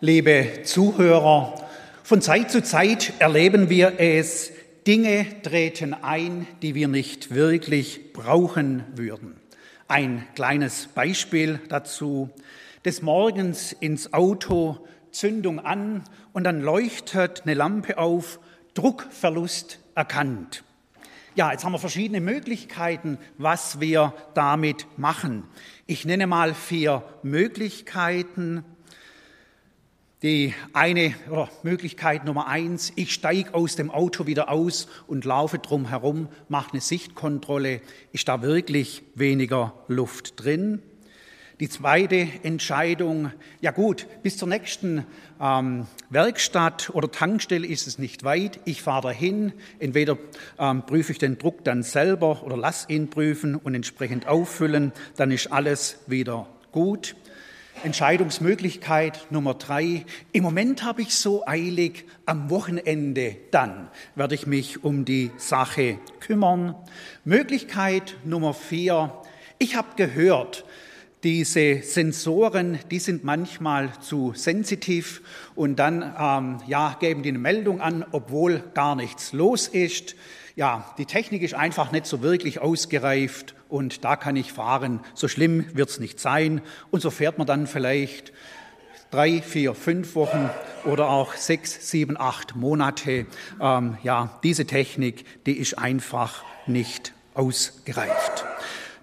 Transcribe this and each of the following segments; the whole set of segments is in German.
Liebe Zuhörer, von Zeit zu Zeit erleben wir es, Dinge treten ein, die wir nicht wirklich brauchen würden. Ein kleines Beispiel dazu. Des Morgens ins Auto, Zündung an und dann leuchtet eine Lampe auf, Druckverlust erkannt. Ja, jetzt haben wir verschiedene Möglichkeiten, was wir damit machen. Ich nenne mal vier Möglichkeiten. Die eine oder Möglichkeit Nummer eins, ich steige aus dem Auto wieder aus und laufe drum herum, mache eine Sichtkontrolle. Ist da wirklich weniger Luft drin? Die zweite Entscheidung, ja gut, bis zur nächsten ähm, Werkstatt oder Tankstelle ist es nicht weit. Ich fahre dahin, entweder ähm, prüfe ich den Druck dann selber oder lass ihn prüfen und entsprechend auffüllen, dann ist alles wieder gut. Entscheidungsmöglichkeit Nummer drei. Im Moment habe ich so eilig, am Wochenende dann werde ich mich um die Sache kümmern. Möglichkeit Nummer vier. Ich habe gehört, diese Sensoren, die sind manchmal zu sensitiv und dann ähm, ja, geben die eine Meldung an, obwohl gar nichts los ist. Ja, die Technik ist einfach nicht so wirklich ausgereift und da kann ich fahren. So schlimm wird es nicht sein. Und so fährt man dann vielleicht drei, vier, fünf Wochen oder auch sechs, sieben, acht Monate. Ähm, ja, diese Technik, die ist einfach nicht ausgereift.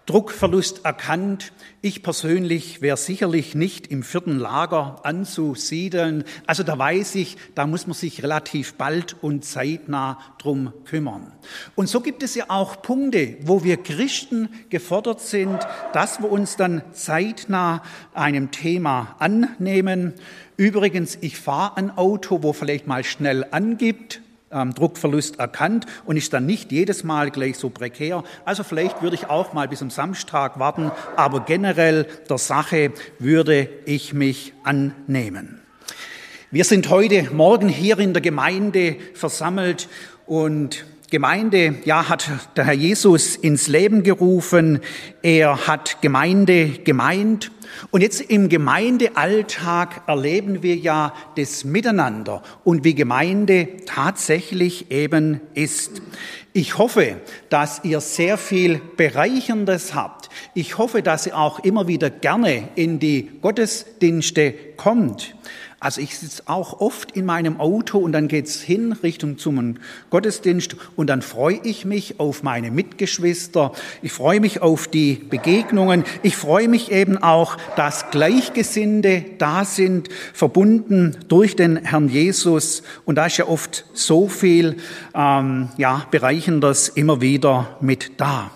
Druckverlust erkannt. Ich persönlich wäre sicherlich nicht im vierten Lager anzusiedeln. Also da weiß ich, da muss man sich relativ bald und zeitnah drum kümmern. Und so gibt es ja auch Punkte, wo wir Christen gefordert sind, dass wir uns dann zeitnah einem Thema annehmen. Übrigens, ich fahre ein Auto, wo vielleicht mal schnell angibt, ähm, Druckverlust erkannt und ist dann nicht jedes Mal gleich so prekär. Also vielleicht würde ich auch mal bis am Samstag warten, aber generell der Sache würde ich mich annehmen. Wir sind heute Morgen hier in der Gemeinde versammelt und Gemeinde, ja, hat der Herr Jesus ins Leben gerufen. Er hat Gemeinde gemeint. Und jetzt im Gemeindealltag erleben wir ja das Miteinander und wie Gemeinde tatsächlich eben ist. Ich hoffe, dass ihr sehr viel Bereicherndes habt. Ich hoffe, dass ihr auch immer wieder gerne in die Gottesdienste kommt. Also ich sitze auch oft in meinem Auto und dann geht's hin Richtung zum Gottesdienst und dann freue ich mich auf meine Mitgeschwister. Ich freue mich auf die Begegnungen. Ich freue mich eben auch, dass Gleichgesinnte da sind, verbunden durch den Herrn Jesus. Und da ist ja oft so viel ähm, ja, Bereichendes immer wieder mit da.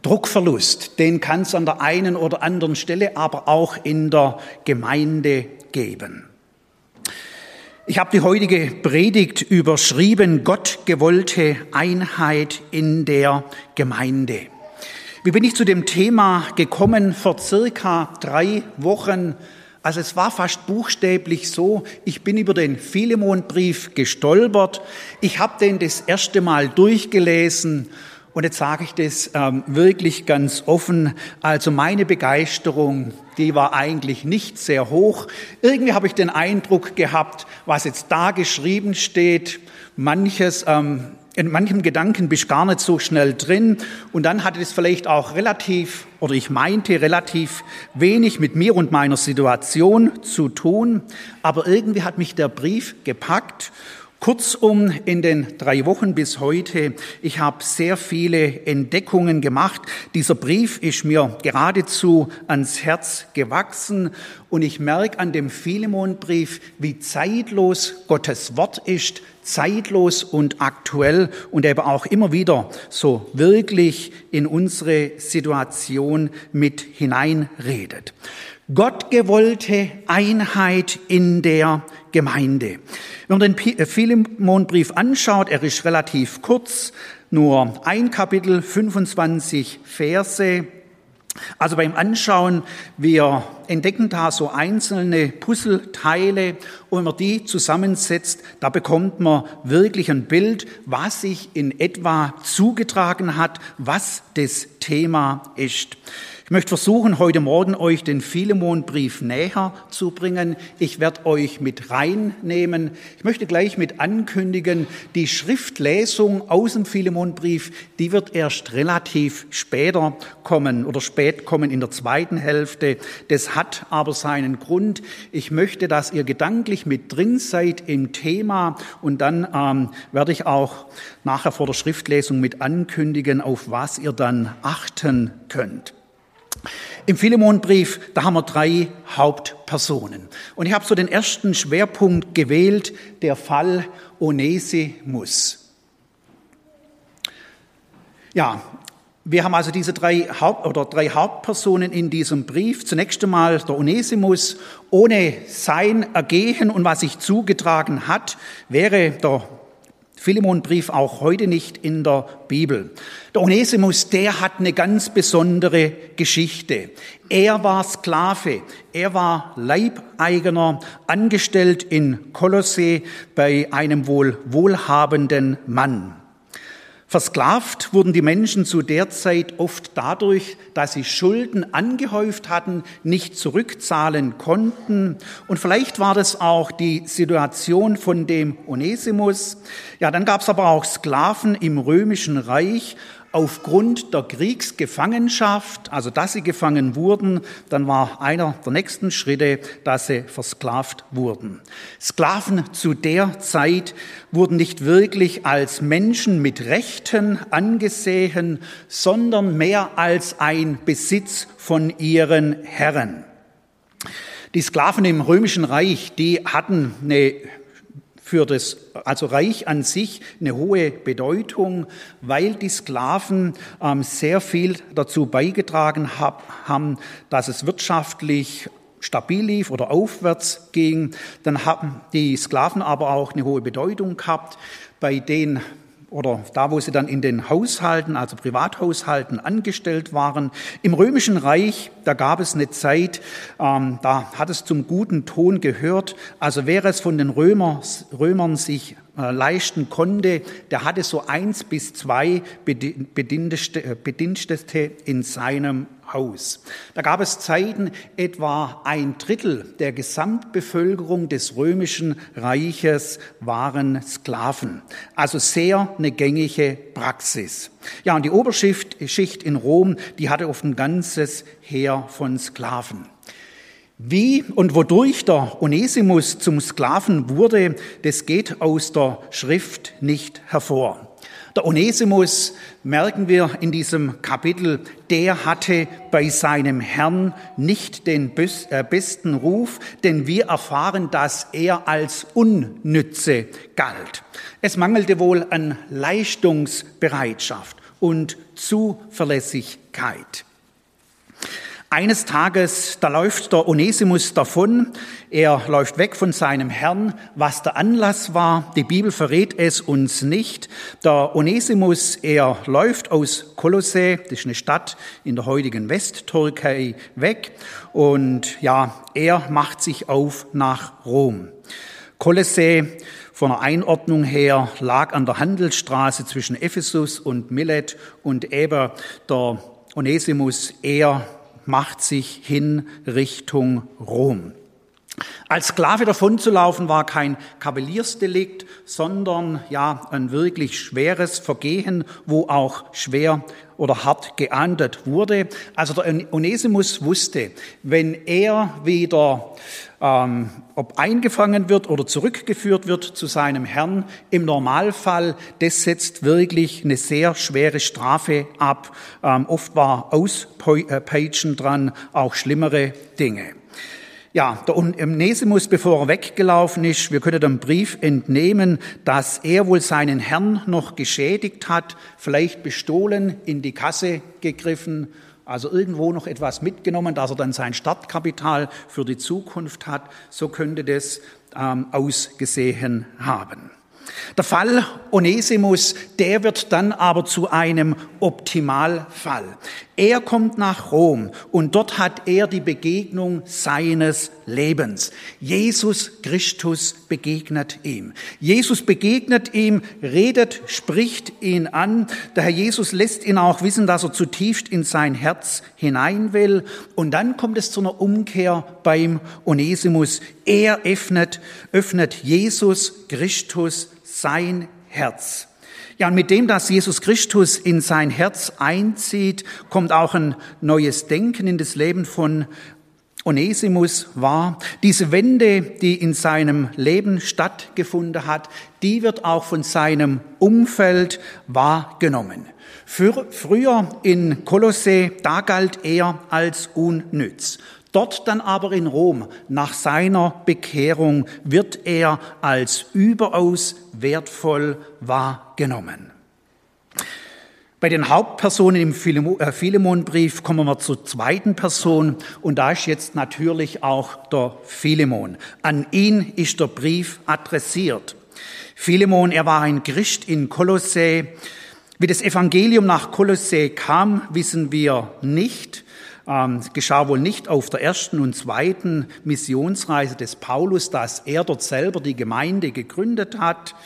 Druckverlust, den kann es an der einen oder anderen Stelle, aber auch in der Gemeinde geben. Ich habe die heutige Predigt überschrieben, Gott gewollte Einheit in der Gemeinde. Wie bin ich zu dem Thema gekommen? Vor circa drei Wochen. Also es war fast buchstäblich so, ich bin über den Philemonbrief gestolpert. Ich habe den das erste Mal durchgelesen und jetzt sage ich das ähm, wirklich ganz offen. Also meine Begeisterung, die war eigentlich nicht sehr hoch. Irgendwie habe ich den Eindruck gehabt, was jetzt da geschrieben steht, manches, ähm, in manchem Gedanken bist gar nicht so schnell drin. Und dann hatte es vielleicht auch relativ, oder ich meinte relativ wenig mit mir und meiner Situation zu tun. Aber irgendwie hat mich der Brief gepackt Kurzum, in den drei Wochen bis heute, ich habe sehr viele Entdeckungen gemacht. Dieser Brief ist mir geradezu ans Herz gewachsen und ich merke an dem Philemonbrief, wie zeitlos Gottes Wort ist, zeitlos und aktuell und eben auch immer wieder so wirklich in unsere Situation mit hineinredet. Gott gewollte Einheit in der Gemeinde. Wenn man den äh, Philemonbrief anschaut, er ist relativ kurz, nur ein Kapitel, 25 Verse. Also beim Anschauen, wir entdecken da so einzelne Puzzleteile und wenn man die zusammensetzt, da bekommt man wirklich ein Bild, was sich in etwa zugetragen hat, was das Thema ist. Ich möchte versuchen, heute Morgen euch den Philemonbrief näher zu bringen. Ich werde euch mit reinnehmen. Ich möchte gleich mit ankündigen, die Schriftlesung aus dem Philemonbrief, die wird erst relativ später kommen oder spät kommen in der zweiten Hälfte. Das hat aber seinen Grund. Ich möchte, dass ihr gedanklich mit drin seid im Thema und dann ähm, werde ich auch nachher vor der Schriftlesung mit ankündigen, auf was ihr dann achten könnt. Im Philemonbrief, da haben wir drei Hauptpersonen. Und ich habe so den ersten Schwerpunkt gewählt, der Fall Onesimus. Ja, wir haben also diese drei, Haupt, oder drei Hauptpersonen in diesem Brief. Zunächst einmal der Onesimus. Ohne sein Ergehen und was sich zugetragen hat, wäre der Philemonbrief auch heute nicht in der Bibel. Der Onesimus, der hat eine ganz besondere Geschichte. Er war Sklave, er war Leibeigener, angestellt in Kolosse bei einem wohl wohlhabenden Mann. Versklavt wurden die Menschen zu der Zeit oft dadurch, dass sie Schulden angehäuft hatten, nicht zurückzahlen konnten. Und vielleicht war das auch die Situation von dem Onesimus. Ja, dann gab es aber auch Sklaven im römischen Reich aufgrund der Kriegsgefangenschaft, also dass sie gefangen wurden, dann war einer der nächsten Schritte, dass sie versklavt wurden. Sklaven zu der Zeit wurden nicht wirklich als Menschen mit Rechten angesehen, sondern mehr als ein Besitz von ihren Herren. Die Sklaven im römischen Reich, die hatten eine für das also Reich an sich eine hohe Bedeutung, weil die Sklaven ähm, sehr viel dazu beigetragen hab, haben, dass es wirtschaftlich stabil lief oder aufwärts ging. Dann haben die Sklaven aber auch eine hohe Bedeutung gehabt bei den oder da, wo sie dann in den Haushalten, also Privathaushalten angestellt waren. Im Römischen Reich, da gab es eine Zeit, ähm, da hat es zum guten Ton gehört. Also wer es von den Römer, Römern sich leisten konnte, der hatte so eins bis zwei Bedienstete äh, in seinem Haus. Da gab es Zeiten, etwa ein Drittel der Gesamtbevölkerung des römischen Reiches waren Sklaven. Also sehr eine gängige Praxis. Ja, und die Oberschicht in Rom, die hatte oft ein ganzes Heer von Sklaven. Wie und wodurch der Onesimus zum Sklaven wurde, das geht aus der Schrift nicht hervor. Der Onesimus, merken wir in diesem Kapitel, der hatte bei seinem Herrn nicht den äh, besten Ruf, denn wir erfahren, dass er als Unnütze galt. Es mangelte wohl an Leistungsbereitschaft und Zuverlässigkeit. Eines Tages, da läuft der Onesimus davon, er läuft weg von seinem Herrn. Was der Anlass war, die Bibel verrät es uns nicht. Der Onesimus, er läuft aus Kolosse, das ist eine Stadt in der heutigen Westtürkei, weg und ja, er macht sich auf nach Rom. Kolosse von der Einordnung her lag an der Handelsstraße zwischen Ephesus und Milet und eben der Onesimus, er macht sich hin Richtung Rom. Als Sklave davonzulaufen war kein Kavaliersdelikt, sondern ja ein wirklich schweres Vergehen, wo auch schwer oder hart geahndet wurde. Also der Onesimus wusste, wenn er wieder ähm, ob eingefangen wird oder zurückgeführt wird zu seinem Herrn, im Normalfall, das setzt wirklich eine sehr schwere Strafe ab. Ähm, oft war Auspeitschen dran, auch schlimmere Dinge. Ja, der Onesimus, bevor er weggelaufen ist, wir können dem Brief entnehmen, dass er wohl seinen Herrn noch geschädigt hat, vielleicht bestohlen, in die Kasse gegriffen, also irgendwo noch etwas mitgenommen, dass er dann sein Startkapital für die Zukunft hat. So könnte das ähm, ausgesehen haben. Der Fall Onesimus, der wird dann aber zu einem Optimalfall. Er kommt nach Rom und dort hat er die Begegnung seines Lebens. Jesus Christus begegnet ihm. Jesus begegnet ihm, redet, spricht ihn an. Der Herr Jesus lässt ihn auch wissen, dass er zutiefst in sein Herz hinein will. Und dann kommt es zu einer Umkehr beim Onesimus. Er öffnet, öffnet Jesus Christus sein Herz. Ja, und mit dem, dass Jesus Christus in sein Herz einzieht, kommt auch ein neues Denken in das Leben von Onesimus war. Diese Wende, die in seinem Leben stattgefunden hat, die wird auch von seinem Umfeld wahrgenommen. Für, früher in Kolosse, da galt er als unnütz. Dort dann aber in Rom, nach seiner Bekehrung, wird er als überaus wertvoll wahrgenommen. Bei den Hauptpersonen im äh, Philemonbrief kommen wir zur zweiten Person und da ist jetzt natürlich auch der Philemon. An ihn ist der Brief adressiert. Philemon, er war ein Christ in Kolossä. Wie das Evangelium nach Kolossä kam, wissen wir nicht. Ähm, geschah wohl nicht auf der ersten und zweiten Missionsreise des Paulus, dass er dort selber die Gemeinde gegründet hat.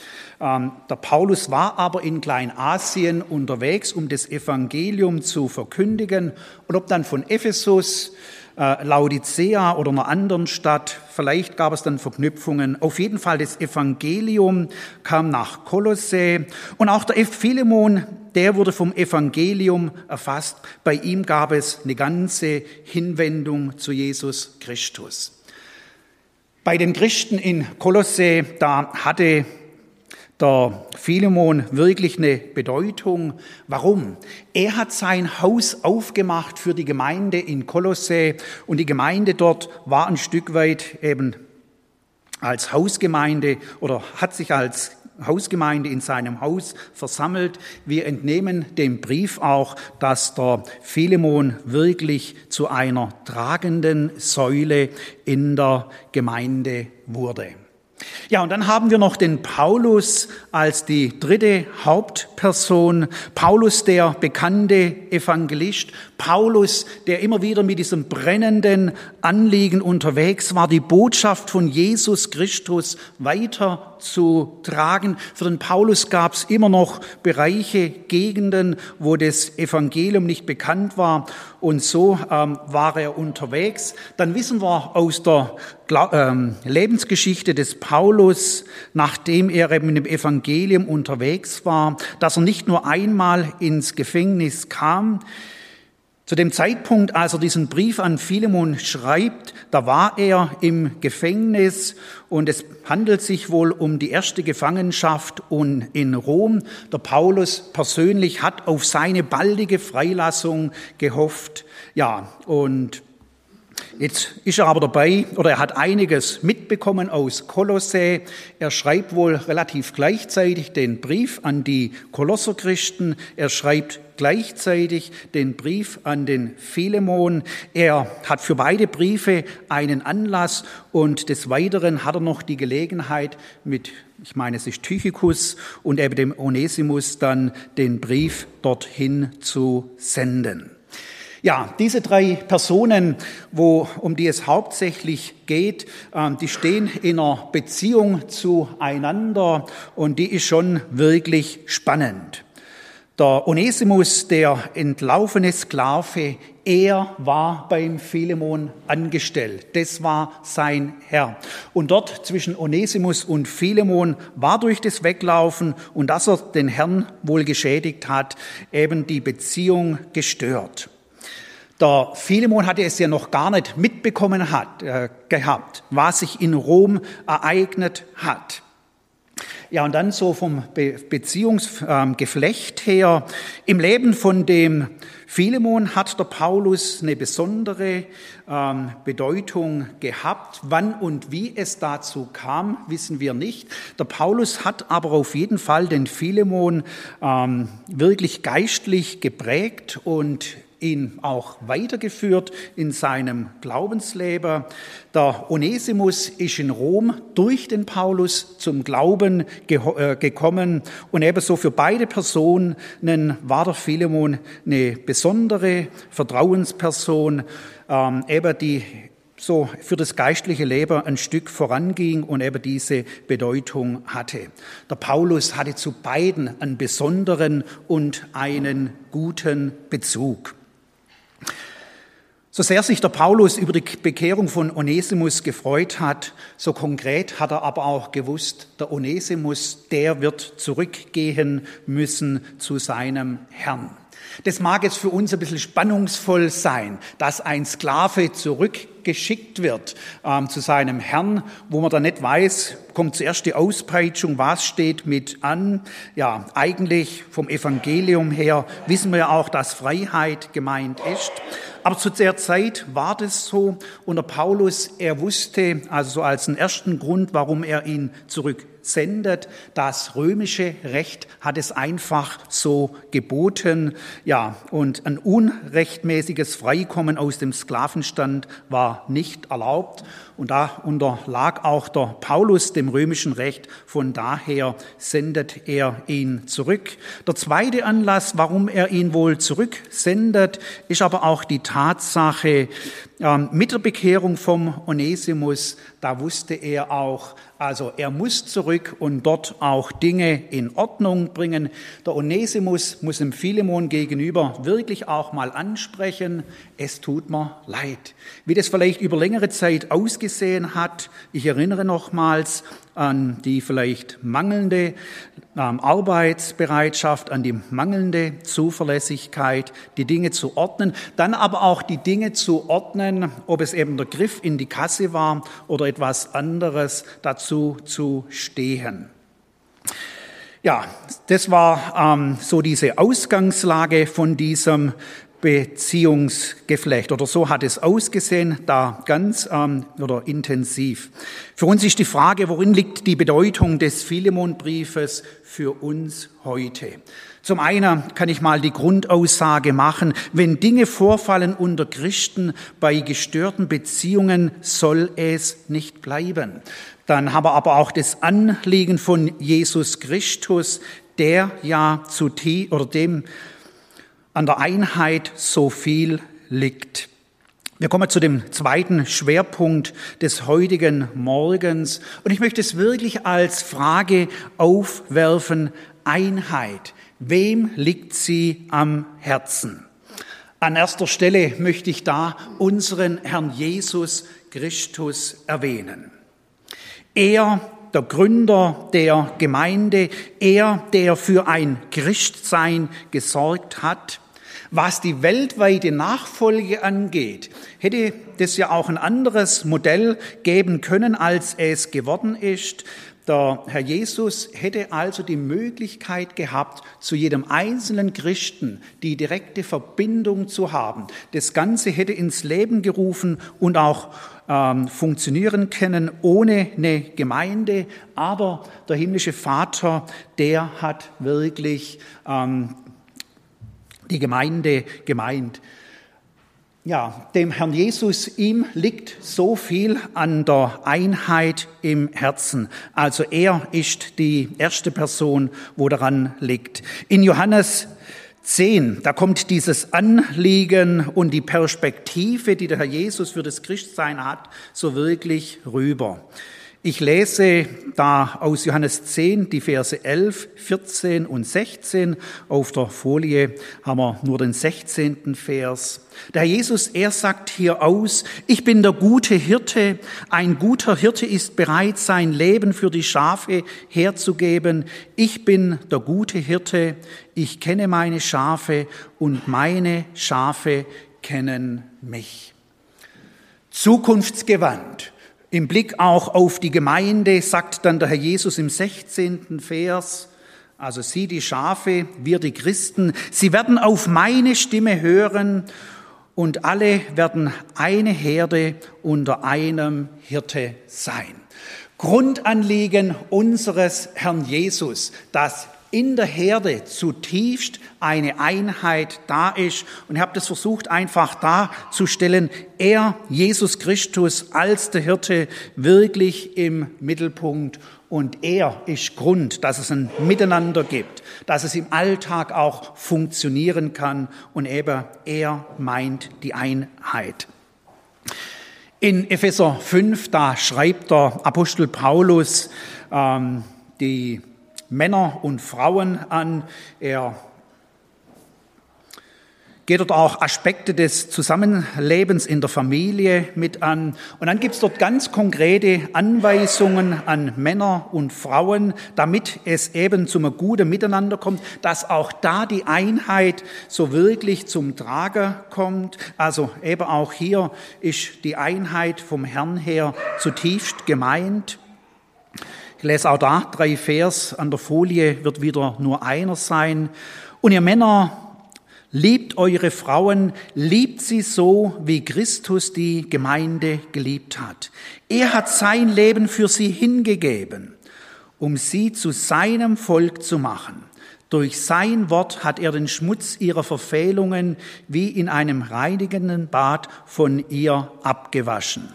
Ähm, der Paulus war aber in Kleinasien unterwegs, um das Evangelium zu verkündigen. Und ob dann von Ephesus äh, Laodicea oder einer anderen Stadt. Vielleicht gab es dann Verknüpfungen. Auf jeden Fall das Evangelium kam nach Kolossä und auch der Philemon, der wurde vom Evangelium erfasst. Bei ihm gab es eine ganze Hinwendung zu Jesus Christus. Bei den Christen in Kolossä, da hatte der Philemon wirklich eine Bedeutung. Warum? Er hat sein Haus aufgemacht für die Gemeinde in Kolossä und die Gemeinde dort war ein Stück weit eben als Hausgemeinde oder hat sich als Hausgemeinde in seinem Haus versammelt. Wir entnehmen dem Brief auch, dass der Philemon wirklich zu einer tragenden Säule in der Gemeinde wurde. Ja, und dann haben wir noch den Paulus als die dritte Hauptperson. Paulus, der bekannte Evangelist. Paulus, der immer wieder mit diesem brennenden Anliegen unterwegs war, die Botschaft von Jesus Christus weiter zu tragen. Für den Paulus gab es immer noch Bereiche, Gegenden, wo das Evangelium nicht bekannt war. Und so ähm, war er unterwegs. Dann wissen wir aus der ähm, Lebensgeschichte des Paulus, nachdem er eben im Evangelium unterwegs war, dass er nicht nur einmal ins Gefängnis kam, zu dem Zeitpunkt, als er diesen Brief an Philemon schreibt, da war er im Gefängnis und es handelt sich wohl um die erste Gefangenschaft in Rom. Der Paulus persönlich hat auf seine baldige Freilassung gehofft. Ja, und Jetzt ist er aber dabei, oder er hat einiges mitbekommen aus Kolossä. Er schreibt wohl relativ gleichzeitig den Brief an die Kolosserchristen. Er schreibt gleichzeitig den Brief an den Philemon. Er hat für beide Briefe einen Anlass und des Weiteren hat er noch die Gelegenheit mit, ich meine, es ist Tychicus und eben dem Onesimus dann den Brief dorthin zu senden. Ja, diese drei Personen, wo, um die es hauptsächlich geht, ähm, die stehen in einer Beziehung zueinander und die ist schon wirklich spannend. Der Onesimus, der entlaufene Sklave, er war beim Philemon angestellt. Das war sein Herr. Und dort zwischen Onesimus und Philemon war durch das Weglaufen und dass er den Herrn wohl geschädigt hat, eben die Beziehung gestört. Der Philemon hatte es ja noch gar nicht mitbekommen hat, äh, gehabt, was sich in Rom ereignet hat. Ja, und dann so vom Be Beziehungsgeflecht äh, her. Im Leben von dem Philemon hat der Paulus eine besondere ähm, Bedeutung gehabt. Wann und wie es dazu kam, wissen wir nicht. Der Paulus hat aber auf jeden Fall den Philemon ähm, wirklich geistlich geprägt und ihn auch weitergeführt in seinem Glaubensleben. Der Onesimus ist in Rom durch den Paulus zum Glauben äh, gekommen und ebenso für beide Personen war der Philemon eine besondere Vertrauensperson, ähm, eben die so für das geistliche Leben ein Stück voranging und eben diese Bedeutung hatte. Der Paulus hatte zu beiden einen besonderen und einen guten Bezug. So sehr sich der Paulus über die Bekehrung von Onesimus gefreut hat, so konkret hat er aber auch gewusst, der Onesimus, der wird zurückgehen müssen zu seinem Herrn. Das mag jetzt für uns ein bisschen spannungsvoll sein, dass ein Sklave zurückgeschickt wird ähm, zu seinem Herrn, wo man dann nicht weiß, kommt zuerst die Auspeitschung, was steht mit an. Ja, eigentlich vom Evangelium her wissen wir ja auch, dass Freiheit gemeint ist. Aber zu der Zeit war das so. Und der Paulus, er wusste, also so als einen ersten Grund, warum er ihn zurücksendet, das römische Recht hat es einfach so geboten. Ja, und ein unrechtmäßiges Freikommen aus dem Sklavenstand war nicht erlaubt. Und da unterlag auch der Paulus dem römischen Recht. Von daher sendet er ihn zurück. Der zweite Anlass, warum er ihn wohl zurücksendet, ist aber auch die Tatsache, ähm, mit der Bekehrung vom Onesimus, da wusste er auch, also er muss zurück und dort auch Dinge in Ordnung bringen. Der Onesimus muss dem Philemon gegenüber wirklich auch mal ansprechen, es tut mir leid. Wie das vielleicht über längere Zeit ausgesehen hat, ich erinnere nochmals an die vielleicht mangelnde ähm, Arbeitsbereitschaft, an die mangelnde Zuverlässigkeit, die Dinge zu ordnen, dann aber auch die Dinge zu ordnen, ob es eben der Griff in die Kasse war oder etwas anderes, dazu zu stehen. Ja, das war ähm, so diese Ausgangslage von diesem Beziehungsgeflecht oder so hat es ausgesehen, da ganz ähm, oder intensiv. Für uns ist die Frage, worin liegt die Bedeutung des Philemonbriefes für uns heute? Zum einen kann ich mal die Grundaussage machen, wenn Dinge vorfallen unter Christen bei gestörten Beziehungen, soll es nicht bleiben. Dann haben wir aber auch das Anliegen von Jesus Christus, der ja zu oder dem an der Einheit so viel liegt. Wir kommen zu dem zweiten Schwerpunkt des heutigen Morgens und ich möchte es wirklich als Frage aufwerfen, Einheit. Wem liegt sie am Herzen? An erster Stelle möchte ich da unseren Herrn Jesus Christus erwähnen. Er der Gründer der Gemeinde, er, der für ein Christsein gesorgt hat. Was die weltweite Nachfolge angeht, hätte das ja auch ein anderes Modell geben können, als es geworden ist. Der Herr Jesus hätte also die Möglichkeit gehabt, zu jedem einzelnen Christen die direkte Verbindung zu haben. Das Ganze hätte ins Leben gerufen und auch ähm, funktionieren können ohne eine Gemeinde. Aber der himmlische Vater, der hat wirklich ähm, die Gemeinde gemeint. Ja, dem Herrn Jesus, ihm liegt so viel an der Einheit im Herzen. Also er ist die erste Person, wo daran liegt. In Johannes 10, da kommt dieses Anliegen und die Perspektive, die der Herr Jesus für das Christsein hat, so wirklich rüber. Ich lese da aus Johannes 10 die Verse 11, 14 und 16. Auf der Folie haben wir nur den 16. Vers. Der Herr Jesus, er sagt hier aus, ich bin der gute Hirte. Ein guter Hirte ist bereit, sein Leben für die Schafe herzugeben. Ich bin der gute Hirte. Ich kenne meine Schafe und meine Schafe kennen mich. Zukunftsgewandt im Blick auch auf die Gemeinde sagt dann der Herr Jesus im 16. Vers, also Sie die Schafe, wir die Christen, Sie werden auf meine Stimme hören und alle werden eine Herde unter einem Hirte sein. Grundanliegen unseres Herrn Jesus, dass in der Herde zutiefst eine Einheit da ist. Und ich habe das versucht einfach darzustellen, er, Jesus Christus als der Hirte, wirklich im Mittelpunkt. Und er ist Grund, dass es ein Miteinander gibt, dass es im Alltag auch funktionieren kann. Und eben er meint die Einheit. In Epheser 5, da schreibt der Apostel Paulus ähm, die Männer und Frauen an. Er geht dort auch Aspekte des Zusammenlebens in der Familie mit an. Und dann gibt es dort ganz konkrete Anweisungen an Männer und Frauen, damit es eben zum guten Miteinander kommt, dass auch da die Einheit so wirklich zum Tragen kommt. Also eben auch hier ist die Einheit vom Herrn her zutiefst gemeint. Ich lese auch da drei Vers an der Folie, wird wieder nur einer sein. Und ihr Männer, Liebt eure Frauen, liebt sie so, wie Christus die Gemeinde geliebt hat. Er hat sein Leben für sie hingegeben, um sie zu seinem Volk zu machen. Durch sein Wort hat er den Schmutz ihrer Verfehlungen wie in einem reinigenden Bad von ihr abgewaschen.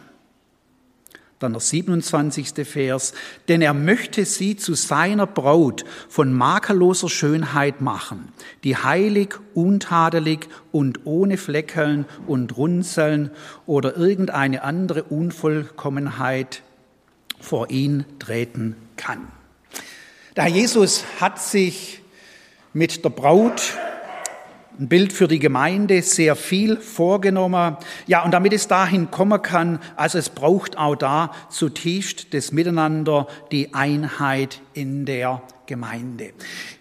Dann der 27. Vers. Denn er möchte sie zu seiner Braut von makelloser Schönheit machen, die heilig, untadelig und ohne Fleckeln und Runzeln oder irgendeine andere Unvollkommenheit vor ihn treten kann. Der Herr Jesus hat sich mit der Braut ein Bild für die Gemeinde, sehr viel vorgenommen. Ja, und damit es dahin kommen kann, also es braucht auch da zutiefst das Miteinander, die Einheit in der Gemeinde.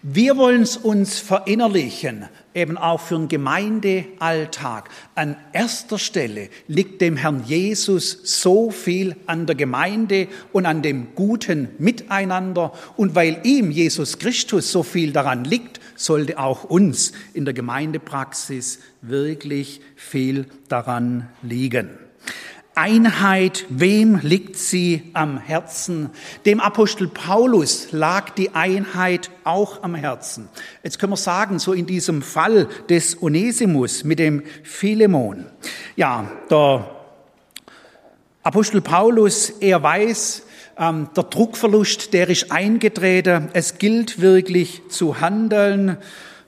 Wir wollen es uns verinnerlichen, eben auch für den Gemeindealltag. An erster Stelle liegt dem Herrn Jesus so viel an der Gemeinde und an dem guten Miteinander. Und weil ihm Jesus Christus so viel daran liegt, sollte auch uns in der Gemeindepraxis wirklich viel daran liegen. Einheit, wem liegt sie am Herzen? Dem Apostel Paulus lag die Einheit auch am Herzen. Jetzt können wir sagen, so in diesem Fall des Onesimus mit dem Philemon. Ja, der Apostel Paulus, er weiß, ähm, der Druckverlust, der ist eingetreten. Es gilt wirklich zu handeln.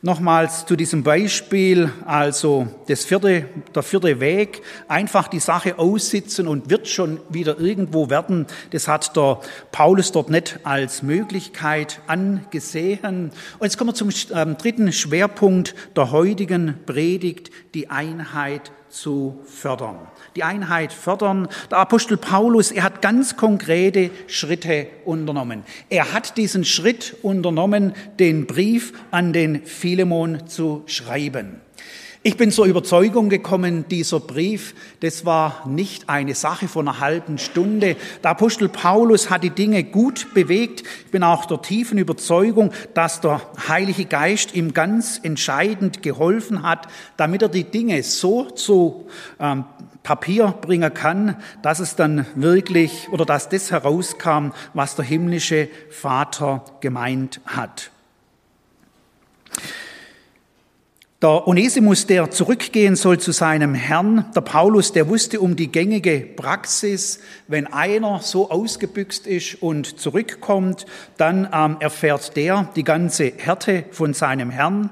Nochmals zu diesem Beispiel, also das vierte, der vierte Weg, einfach die Sache aussitzen und wird schon wieder irgendwo werden. Das hat der Paulus dort nicht als Möglichkeit angesehen. Und jetzt kommen wir zum ähm, dritten Schwerpunkt der heutigen Predigt, die Einheit zu fördern die Einheit fördern. Der Apostel Paulus, er hat ganz konkrete Schritte unternommen. Er hat diesen Schritt unternommen, den Brief an den Philemon zu schreiben. Ich bin zur Überzeugung gekommen, dieser Brief, das war nicht eine Sache von einer halben Stunde. Der Apostel Paulus hat die Dinge gut bewegt. Ich bin auch der tiefen Überzeugung, dass der Heilige Geist ihm ganz entscheidend geholfen hat, damit er die Dinge so zu ähm, Papier bringen kann, dass es dann wirklich oder dass das herauskam, was der himmlische Vater gemeint hat. Der Onesimus, der zurückgehen soll zu seinem Herrn, der Paulus, der wusste um die gängige Praxis, wenn einer so ausgebüxt ist und zurückkommt, dann ähm, erfährt der die ganze Härte von seinem Herrn.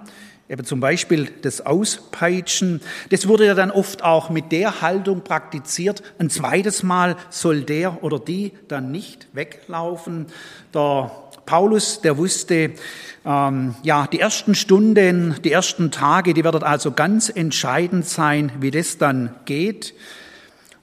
Eben zum Beispiel das Auspeitschen. Das wurde ja dann oft auch mit der Haltung praktiziert. Ein zweites Mal soll der oder die dann nicht weglaufen. Der Paulus, der wusste, ähm, ja, die ersten Stunden, die ersten Tage, die werden also ganz entscheidend sein, wie das dann geht.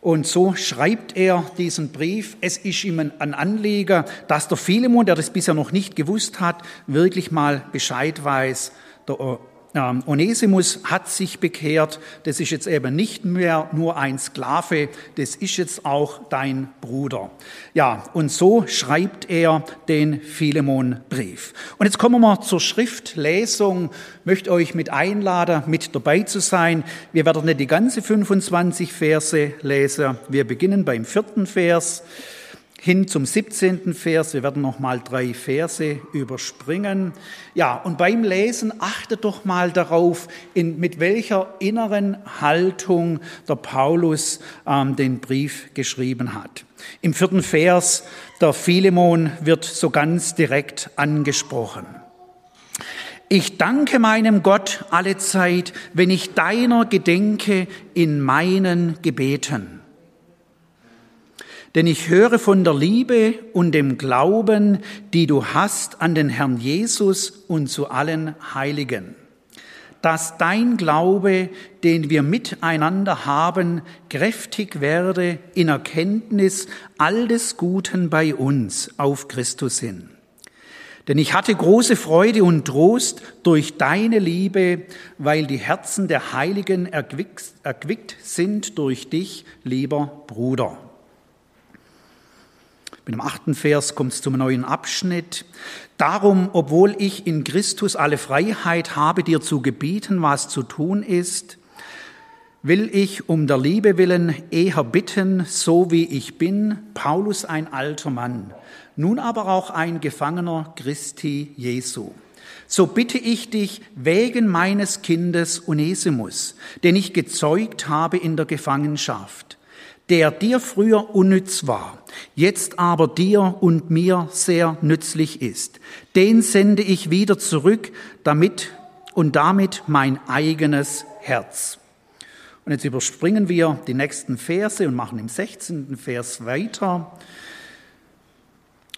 Und so schreibt er diesen Brief. Es ist ihm ein Anliegen, dass der Philemon, der das bisher noch nicht gewusst hat, wirklich mal Bescheid weiß. Der ähm, Onesimus hat sich bekehrt, das ist jetzt eben nicht mehr nur ein Sklave, das ist jetzt auch dein Bruder. Ja, und so schreibt er den Philemon-Brief. Und jetzt kommen wir zur Schriftlesung. Ich möchte euch mit einladen, mit dabei zu sein. Wir werden nicht die ganze 25 Verse lesen. Wir beginnen beim vierten Vers hin zum 17. Vers. Wir werden noch mal drei Verse überspringen. Ja, und beim Lesen achtet doch mal darauf, in, mit welcher inneren Haltung der Paulus ähm, den Brief geschrieben hat. Im vierten Vers, der Philemon wird so ganz direkt angesprochen. Ich danke meinem Gott alle Zeit, wenn ich deiner gedenke in meinen Gebeten. Denn ich höre von der Liebe und dem Glauben, die du hast an den Herrn Jesus und zu allen Heiligen, dass dein Glaube, den wir miteinander haben, kräftig werde in Erkenntnis all des Guten bei uns auf Christus hin. Denn ich hatte große Freude und Trost durch deine Liebe, weil die Herzen der Heiligen erquickt, sind durch dich, lieber Bruder. Mit dem achten Vers kommt es zum neuen Abschnitt. Darum, obwohl ich in Christus alle Freiheit habe, dir zu gebieten, was zu tun ist, will ich um der Liebe willen eher bitten, so wie ich bin, Paulus ein alter Mann, nun aber auch ein Gefangener Christi Jesu. So bitte ich dich wegen meines Kindes Onesimus, den ich gezeugt habe in der Gefangenschaft der dir früher unnütz war, jetzt aber dir und mir sehr nützlich ist. Den sende ich wieder zurück, damit und damit mein eigenes Herz. Und jetzt überspringen wir die nächsten Verse und machen im 16. Vers weiter.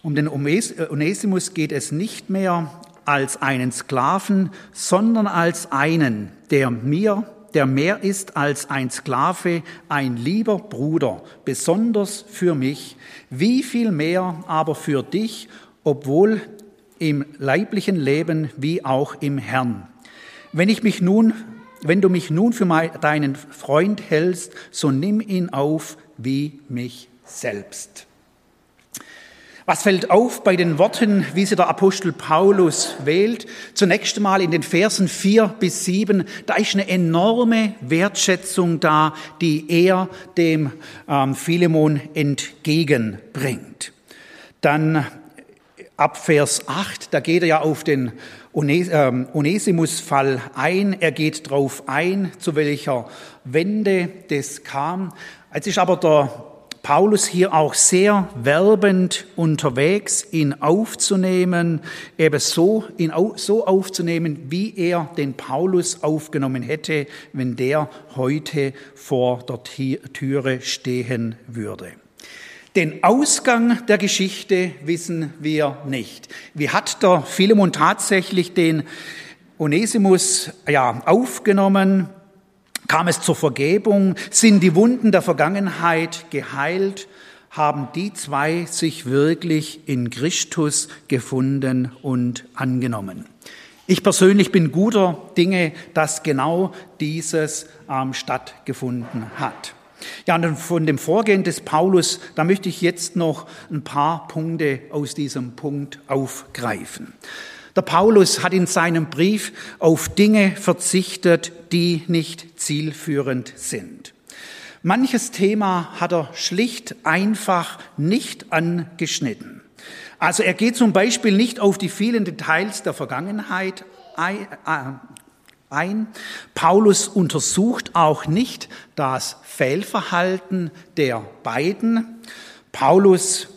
Um den Onesimus geht es nicht mehr als einen Sklaven, sondern als einen, der mir der mehr ist als ein Sklave, ein lieber Bruder, besonders für mich, wie viel mehr aber für dich, obwohl im leiblichen Leben wie auch im Herrn. Wenn ich mich nun, wenn du mich nun für deinen Freund hältst, so nimm ihn auf wie mich selbst. Was fällt auf bei den Worten, wie sie der Apostel Paulus wählt? Zunächst einmal in den Versen vier bis sieben, da ist eine enorme Wertschätzung da, die er dem ähm, Philemon entgegenbringt. Dann ab Vers acht, da geht er ja auf den ähm, Onesimus-Fall ein. Er geht drauf ein, zu welcher Wende das kam. Als ist aber der Paulus hier auch sehr werbend unterwegs, ihn aufzunehmen, eben so, ihn so aufzunehmen, wie er den Paulus aufgenommen hätte, wenn der heute vor der Türe stehen würde. Den Ausgang der Geschichte wissen wir nicht. Wie hat der Philemon tatsächlich den Onesimus ja, aufgenommen? Kam es zur Vergebung? Sind die Wunden der Vergangenheit geheilt? Haben die zwei sich wirklich in Christus gefunden und angenommen? Ich persönlich bin guter Dinge, dass genau dieses ähm, stattgefunden hat. Ja, und von dem Vorgehen des Paulus, da möchte ich jetzt noch ein paar Punkte aus diesem Punkt aufgreifen. Der Paulus hat in seinem Brief auf Dinge verzichtet, die nicht zielführend sind. Manches Thema hat er schlicht einfach nicht angeschnitten. Also er geht zum Beispiel nicht auf die vielen Details der Vergangenheit ein. Paulus untersucht auch nicht das Fehlverhalten der beiden. Paulus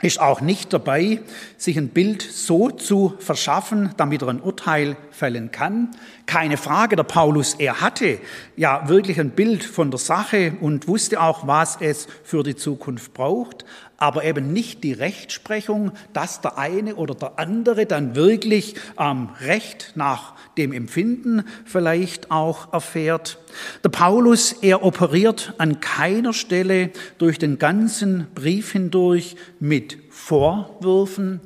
ist auch nicht dabei, sich ein Bild so zu verschaffen, damit er ein Urteil fällen kann. Keine Frage, der Paulus, er hatte ja wirklich ein Bild von der Sache und wusste auch, was es für die Zukunft braucht, aber eben nicht die Rechtsprechung, dass der eine oder der andere dann wirklich ähm, Recht nach dem Empfinden vielleicht auch erfährt. Der Paulus, er operiert an keiner Stelle durch den ganzen Brief hindurch mit Vorwürfen,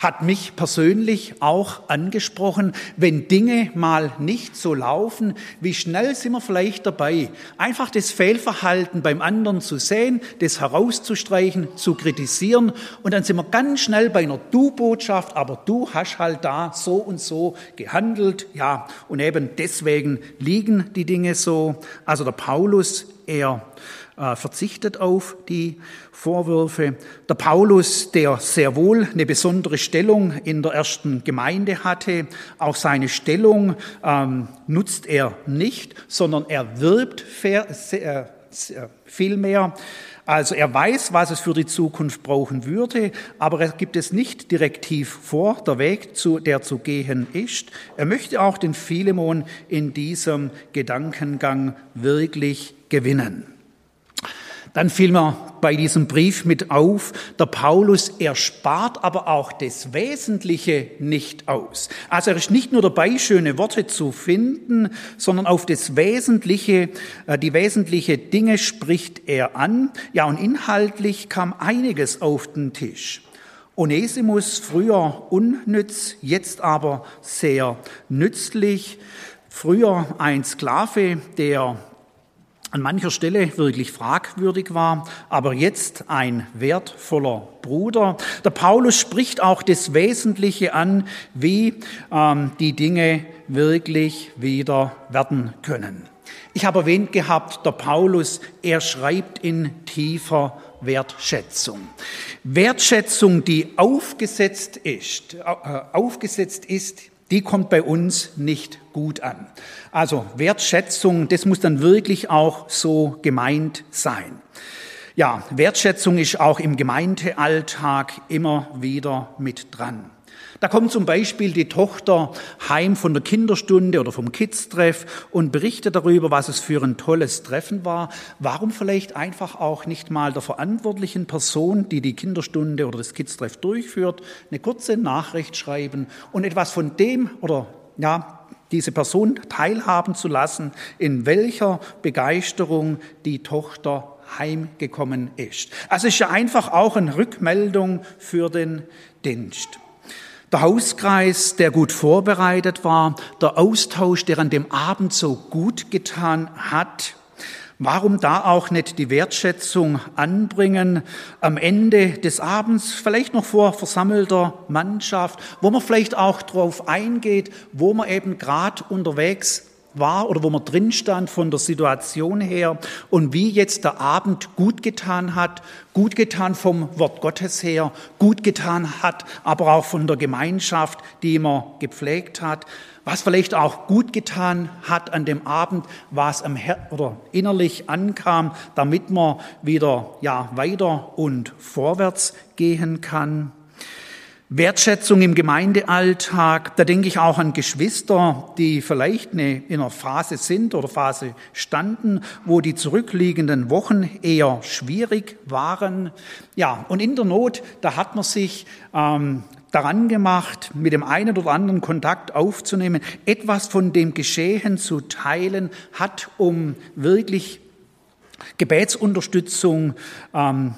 hat mich persönlich auch angesprochen, wenn Dinge mal nicht so laufen, wie schnell sind wir vielleicht dabei, einfach das Fehlverhalten beim anderen zu sehen, das herauszustreichen, zu kritisieren und dann sind wir ganz schnell bei einer Du-Botschaft, aber du hast halt da so und so gehandelt, ja, und eben deswegen liegen die Dinge so. Also der Paulus, er verzichtet auf die Vorwürfe. Der Paulus, der sehr wohl eine besondere Stellung in der ersten Gemeinde hatte, auch seine Stellung ähm, nutzt er nicht, sondern er wirbt vielmehr. Also er weiß, was es für die Zukunft brauchen würde, aber er gibt es nicht direktiv vor, der Weg, zu, der zu gehen ist. Er möchte auch den Philemon in diesem Gedankengang wirklich gewinnen. Dann fiel mir bei diesem Brief mit auf, der Paulus, er spart aber auch das Wesentliche nicht aus. Also er ist nicht nur dabei, schöne Worte zu finden, sondern auf das Wesentliche, äh, die wesentliche Dinge spricht er an. Ja, und inhaltlich kam einiges auf den Tisch. Onesimus, früher unnütz, jetzt aber sehr nützlich. Früher ein Sklave, der an mancher Stelle wirklich fragwürdig war, aber jetzt ein wertvoller Bruder. Der Paulus spricht auch das Wesentliche an, wie ähm, die Dinge wirklich wieder werden können. Ich habe erwähnt gehabt, der Paulus, er schreibt in tiefer Wertschätzung. Wertschätzung, die aufgesetzt ist, äh, aufgesetzt ist die kommt bei uns nicht gut an. Also Wertschätzung, das muss dann wirklich auch so gemeint sein. Ja, Wertschätzung ist auch im Gemeindealltag immer wieder mit dran. Da kommt zum Beispiel die Tochter heim von der Kinderstunde oder vom Kids-Treff und berichtet darüber, was es für ein tolles Treffen war. Warum vielleicht einfach auch nicht mal der verantwortlichen Person, die die Kinderstunde oder das Kids-Treff durchführt, eine kurze Nachricht schreiben und etwas von dem oder ja, diese Person teilhaben zu lassen, in welcher Begeisterung die Tochter heimgekommen ist. Also es ist ja einfach auch eine Rückmeldung für den Dienst. Der Hauskreis, der gut vorbereitet war, der Austausch, der an dem Abend so gut getan hat, Warum da auch nicht die Wertschätzung anbringen? Am Ende des Abends, vielleicht noch vor versammelter Mannschaft, wo man vielleicht auch drauf eingeht, wo man eben gerade unterwegs war oder wo man drin stand von der Situation her und wie jetzt der Abend gut getan hat, gut getan vom Wort Gottes her, gut getan hat, aber auch von der Gemeinschaft, die man gepflegt hat, was vielleicht auch gut getan hat an dem Abend, was am Her oder innerlich ankam, damit man wieder ja weiter und vorwärts gehen kann. Wertschätzung im Gemeindealltag, da denke ich auch an Geschwister, die vielleicht in einer Phase sind oder Phase standen, wo die zurückliegenden Wochen eher schwierig waren. Ja, und in der Not, da hat man sich ähm, daran gemacht, mit dem einen oder anderen Kontakt aufzunehmen, etwas von dem Geschehen zu teilen, hat um wirklich Gebetsunterstützung ähm,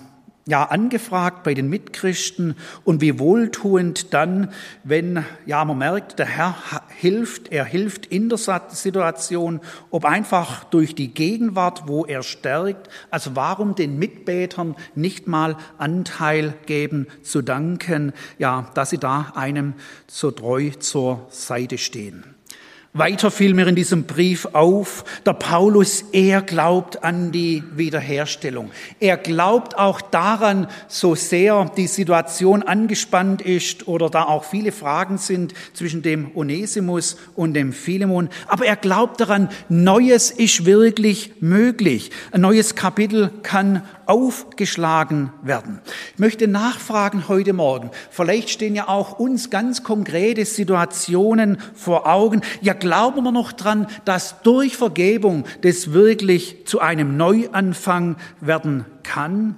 ja, angefragt bei den Mitchristen und wie wohltuend dann, wenn, ja, man merkt, der Herr hilft, er hilft in der Situation, ob einfach durch die Gegenwart, wo er stärkt, also warum den Mitbetern nicht mal Anteil geben, zu danken, ja, dass sie da einem so treu zur Seite stehen. Weiter fiel mir in diesem Brief auf, der Paulus, er glaubt an die Wiederherstellung. Er glaubt auch daran, so sehr die Situation angespannt ist oder da auch viele Fragen sind zwischen dem Onesimus und dem Philemon. Aber er glaubt daran, Neues ist wirklich möglich. Ein neues Kapitel kann aufgeschlagen werden. Ich möchte nachfragen heute Morgen. Vielleicht stehen ja auch uns ganz konkrete Situationen vor Augen. Ja, glauben wir noch dran, dass durch Vergebung das wirklich zu einem Neuanfang werden kann?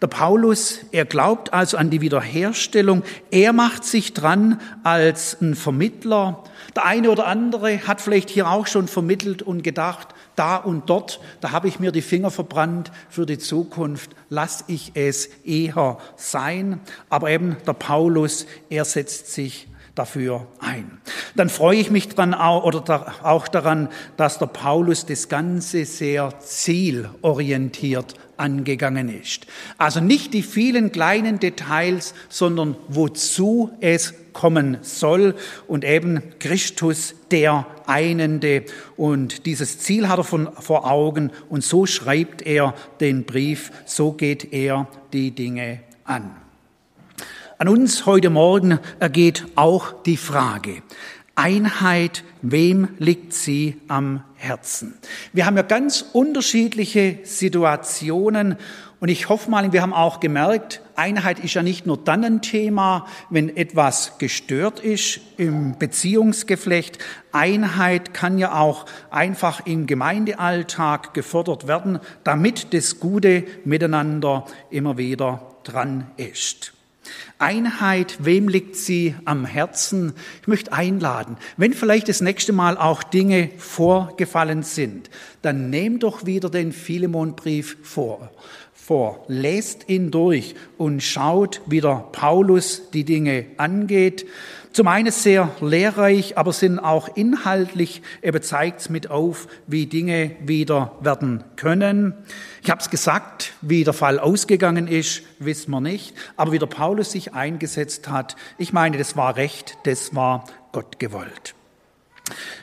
Der Paulus, er glaubt also an die Wiederherstellung. Er macht sich dran als ein Vermittler. Der eine oder andere hat vielleicht hier auch schon vermittelt und gedacht, da und dort, da habe ich mir die Finger verbrannt für die Zukunft, lass ich es eher sein. Aber eben der Paulus, er setzt sich dafür ein. Dann freue ich mich dran auch, oder auch daran, dass der Paulus das Ganze sehr zielorientiert angegangen ist. Also nicht die vielen kleinen Details, sondern wozu es kommen soll und eben Christus der Einende. Und dieses Ziel hat er von, vor Augen und so schreibt er den Brief, so geht er die Dinge an. An uns heute Morgen ergeht auch die Frage, Einheit, wem liegt sie am Herzen? Wir haben ja ganz unterschiedliche Situationen und ich hoffe mal, wir haben auch gemerkt, Einheit ist ja nicht nur dann ein Thema, wenn etwas gestört ist im Beziehungsgeflecht. Einheit kann ja auch einfach im Gemeindealltag gefordert werden, damit das gute Miteinander immer wieder dran ist. Einheit, wem liegt sie am Herzen? Ich möchte einladen, wenn vielleicht das nächste Mal auch Dinge vorgefallen sind, dann nehmt doch wieder den Philemonbrief vor vor, lest ihn durch und schaut, wie der Paulus die Dinge angeht. Zum einen sehr lehrreich, aber sind auch inhaltlich, er zeigt es mit auf, wie Dinge wieder werden können. Ich habe es gesagt, wie der Fall ausgegangen ist, wissen wir nicht, aber wie der Paulus sich eingesetzt hat, ich meine, das war recht, das war Gott gewollt.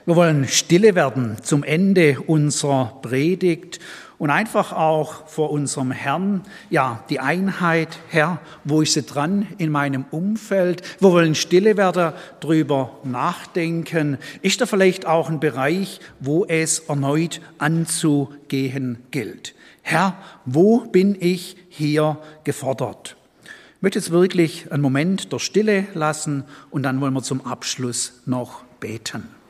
Wir wollen stille werden zum Ende unserer Predigt und einfach auch vor unserem Herrn, ja, die Einheit, Herr, wo ist sie dran in meinem Umfeld? Wir wollen stille werden, drüber nachdenken. Ist da vielleicht auch ein Bereich, wo es erneut anzugehen gilt? Herr, wo bin ich hier gefordert? Ich möchte jetzt wirklich einen Moment der Stille lassen und dann wollen wir zum Abschluss noch beten.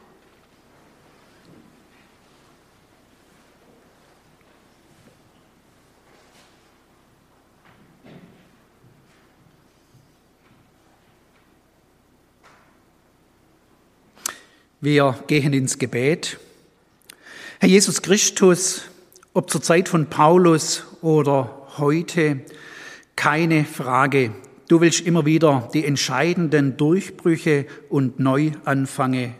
Wir gehen ins Gebet. Herr Jesus Christus, ob zur Zeit von Paulus oder heute, keine Frage. Du willst immer wieder die entscheidenden Durchbrüche und Neuanfänge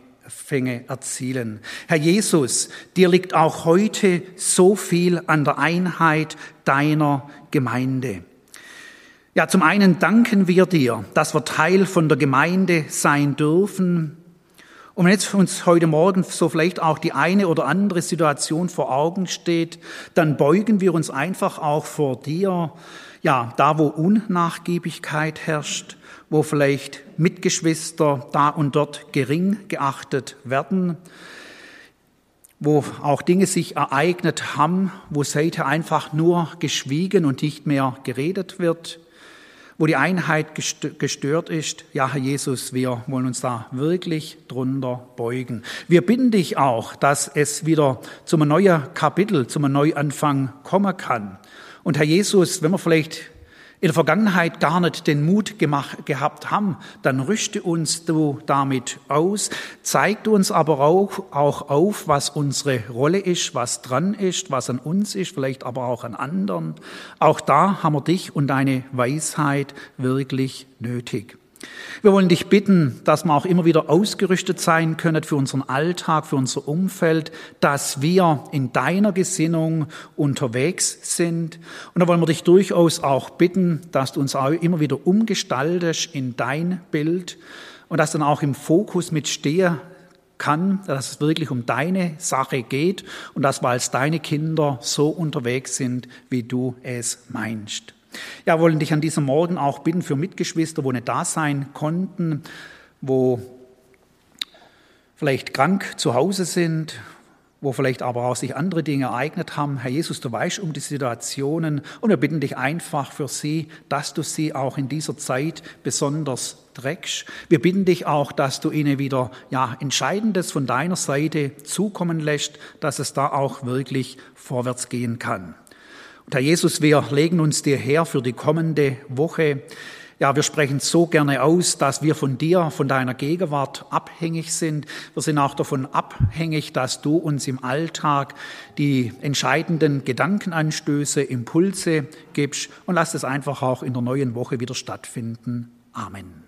erzielen. Herr Jesus, dir liegt auch heute so viel an der Einheit deiner Gemeinde. Ja, zum einen danken wir dir, dass wir Teil von der Gemeinde sein dürfen, und wenn jetzt uns heute Morgen so vielleicht auch die eine oder andere Situation vor Augen steht, dann beugen wir uns einfach auch vor dir, ja, da wo Unnachgiebigkeit herrscht, wo vielleicht Mitgeschwister da und dort gering geachtet werden, wo auch Dinge sich ereignet haben, wo seither einfach nur geschwiegen und nicht mehr geredet wird wo die Einheit gestört ist. Ja, Herr Jesus, wir wollen uns da wirklich drunter beugen. Wir bitten dich auch, dass es wieder zum neuen Kapitel, zum Neuanfang kommen kann. Und Herr Jesus, wenn wir vielleicht in der Vergangenheit gar nicht den Mut gemacht, gehabt haben, dann rüste uns du damit aus, zeig du uns aber auch, auch auf, was unsere Rolle ist, was dran ist, was an uns ist, vielleicht aber auch an anderen. Auch da haben wir dich und deine Weisheit wirklich nötig. Wir wollen dich bitten, dass wir auch immer wieder ausgerüstet sein können für unseren Alltag, für unser Umfeld, dass wir in deiner Gesinnung unterwegs sind. Und da wollen wir dich durchaus auch bitten, dass du uns auch immer wieder umgestaltest in dein Bild und dass dann auch im Fokus mitstehe kann, dass es wirklich um deine Sache geht und dass wir als deine Kinder so unterwegs sind, wie du es meinst. Ja, wollen dich an diesem Morgen auch bitten für Mitgeschwister, wo nicht da sein konnten, wo vielleicht krank zu Hause sind, wo vielleicht aber auch sich andere Dinge ereignet haben. Herr Jesus, du weißt um die Situationen und wir bitten dich einfach für sie, dass du sie auch in dieser Zeit besonders trägst. Wir bitten dich auch, dass du ihnen wieder ja, Entscheidendes von deiner Seite zukommen lässt, dass es da auch wirklich vorwärts gehen kann. Und Herr Jesus, wir legen uns dir her für die kommende Woche. Ja, wir sprechen so gerne aus, dass wir von dir, von deiner Gegenwart abhängig sind. Wir sind auch davon abhängig, dass du uns im Alltag die entscheidenden Gedankenanstöße, Impulse gibst und lass es einfach auch in der neuen Woche wieder stattfinden. Amen.